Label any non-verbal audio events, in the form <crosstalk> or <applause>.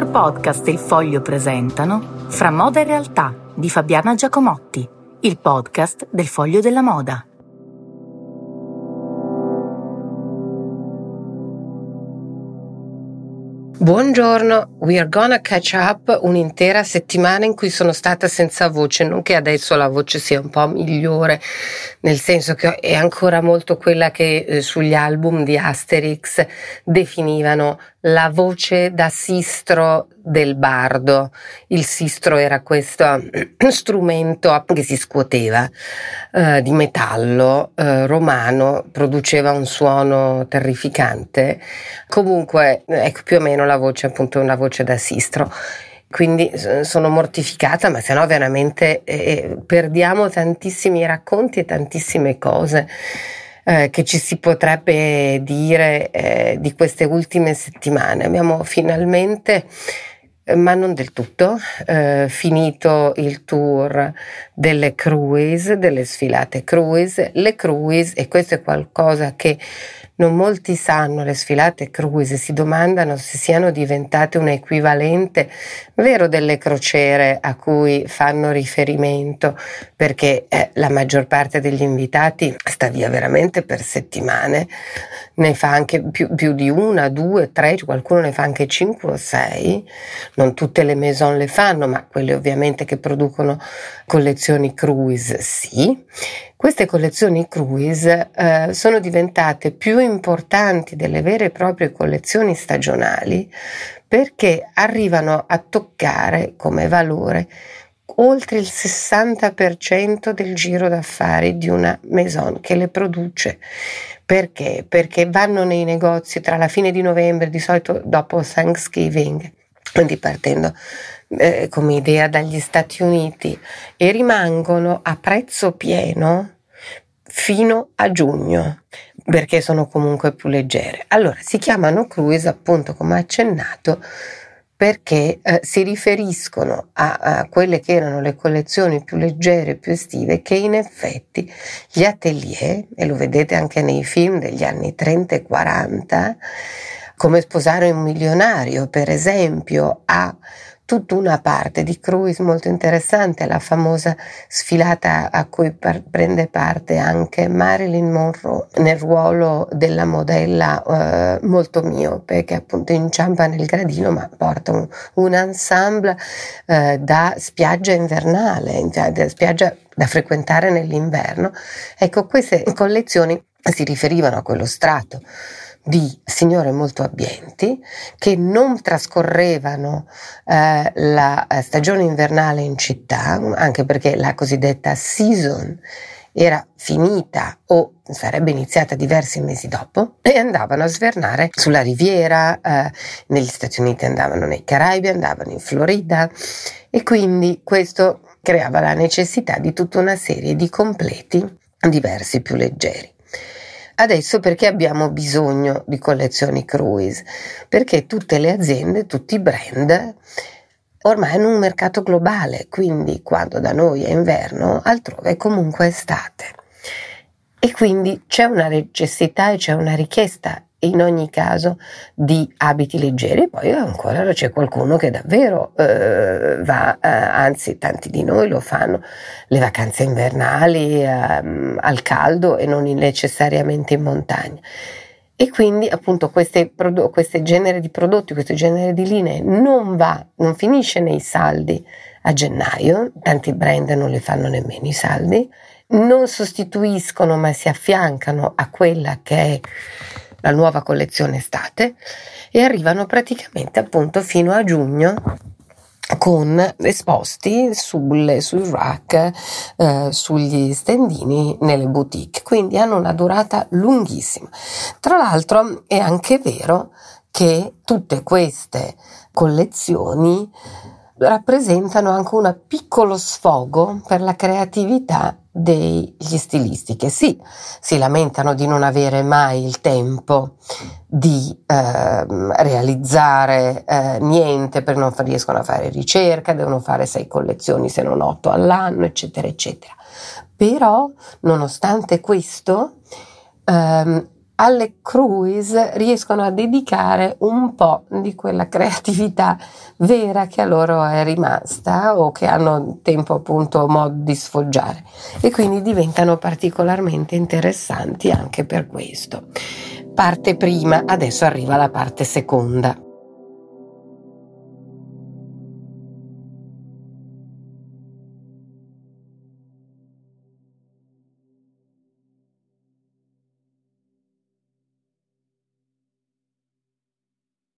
Picture Podcast e il Foglio presentano Fra moda e realtà di Fabiana Giacomotti, il podcast del Foglio della Moda. Buongiorno, we are gonna catch up un'intera settimana in cui sono stata senza voce, non che adesso la voce sia un po' migliore, nel senso che è ancora molto quella che eh, sugli album di Asterix definivano la voce da sistro del bardo. Il sistro era questo <clears throat> strumento che si scuoteva eh, di metallo eh, romano, produceva un suono terrificante. Comunque, ecco più o meno la voce, appunto, una voce da sistro quindi sono mortificata, ma se no veramente eh, eh, perdiamo tantissimi racconti e tantissime cose eh, che ci si potrebbe dire eh, di queste ultime settimane. Abbiamo finalmente ma non del tutto, eh, finito il tour delle cruise, delle sfilate cruise, le cruise, e questo è qualcosa che non molti sanno, le sfilate cruise si domandano se siano diventate un equivalente vero delle crociere a cui fanno riferimento, perché eh, la maggior parte degli invitati sta via veramente per settimane, ne fa anche più, più di una, due, tre, qualcuno ne fa anche cinque o sei, non tutte le maison le fanno, ma quelle ovviamente che producono collezioni cruise sì. Queste collezioni cruise eh, sono diventate più importanti delle vere e proprie collezioni stagionali perché arrivano a toccare come valore oltre il 60% del giro d'affari di una maison che le produce. Perché? Perché vanno nei negozi tra la fine di novembre, di solito dopo Thanksgiving, quindi partendo eh, come idea dagli Stati Uniti, e rimangono a prezzo pieno fino a giugno perché sono comunque più leggere. Allora si chiamano cruise appunto come accennato perché eh, si riferiscono a, a, quelle che erano le collezioni più leggere, più estive, che in effetti gli atelier, e lo vedete anche nei film degli anni 30 e 40, come sposare un milionario, per esempio, a tutta una parte di cruise molto interessante, la famosa sfilata a cui par- prende parte anche Marilyn Monroe nel ruolo della modella eh, molto miope che appunto inciampa nel gradino ma porta un, un ensemble eh, da spiaggia invernale, da spiaggia da frequentare nell'inverno. Ecco, queste collezioni si riferivano a quello strato di signore molto abbienti che non trascorrevano eh, la eh, stagione invernale in città, anche perché la cosiddetta season era finita o sarebbe iniziata diversi mesi dopo e andavano a svernare sulla riviera, eh, negli Stati Uniti andavano nei Caraibi, andavano in Florida e quindi questo creava la necessità di tutta una serie di completi diversi più leggeri. Adesso perché abbiamo bisogno di collezioni cruise? Perché tutte le aziende, tutti i brand ormai hanno un mercato globale, quindi quando da noi è inverno, altrove è comunque estate. E quindi c'è una necessità e c'è una richiesta in ogni caso di abiti leggeri. Poi ancora c'è qualcuno che davvero eh, va, eh, anzi tanti di noi lo fanno, le vacanze invernali eh, al caldo e non necessariamente in montagna. E quindi appunto queste, queste genere di prodotti, questo genere di linee non va, non finisce nei saldi a gennaio, tanti brand non le fanno nemmeno i saldi, non sostituiscono ma si affiancano a quella che è la nuova collezione estate e arrivano praticamente appunto fino a giugno con esposti sulle, sui rack, eh, sugli stendini nelle boutique, quindi hanno una durata lunghissima. Tra l'altro è anche vero che tutte queste collezioni rappresentano anche un piccolo sfogo per la creatività degli stilisti che sì, si lamentano di non avere mai il tempo di eh, realizzare eh, niente perché non riescono a fare ricerca, devono fare sei collezioni se non otto all'anno, eccetera, eccetera. Però, nonostante questo, ehm, alle cruise riescono a dedicare un po' di quella creatività vera che a loro è rimasta o che hanno tempo appunto modo di sfoggiare e quindi diventano particolarmente interessanti anche per questo. Parte prima, adesso arriva la parte seconda.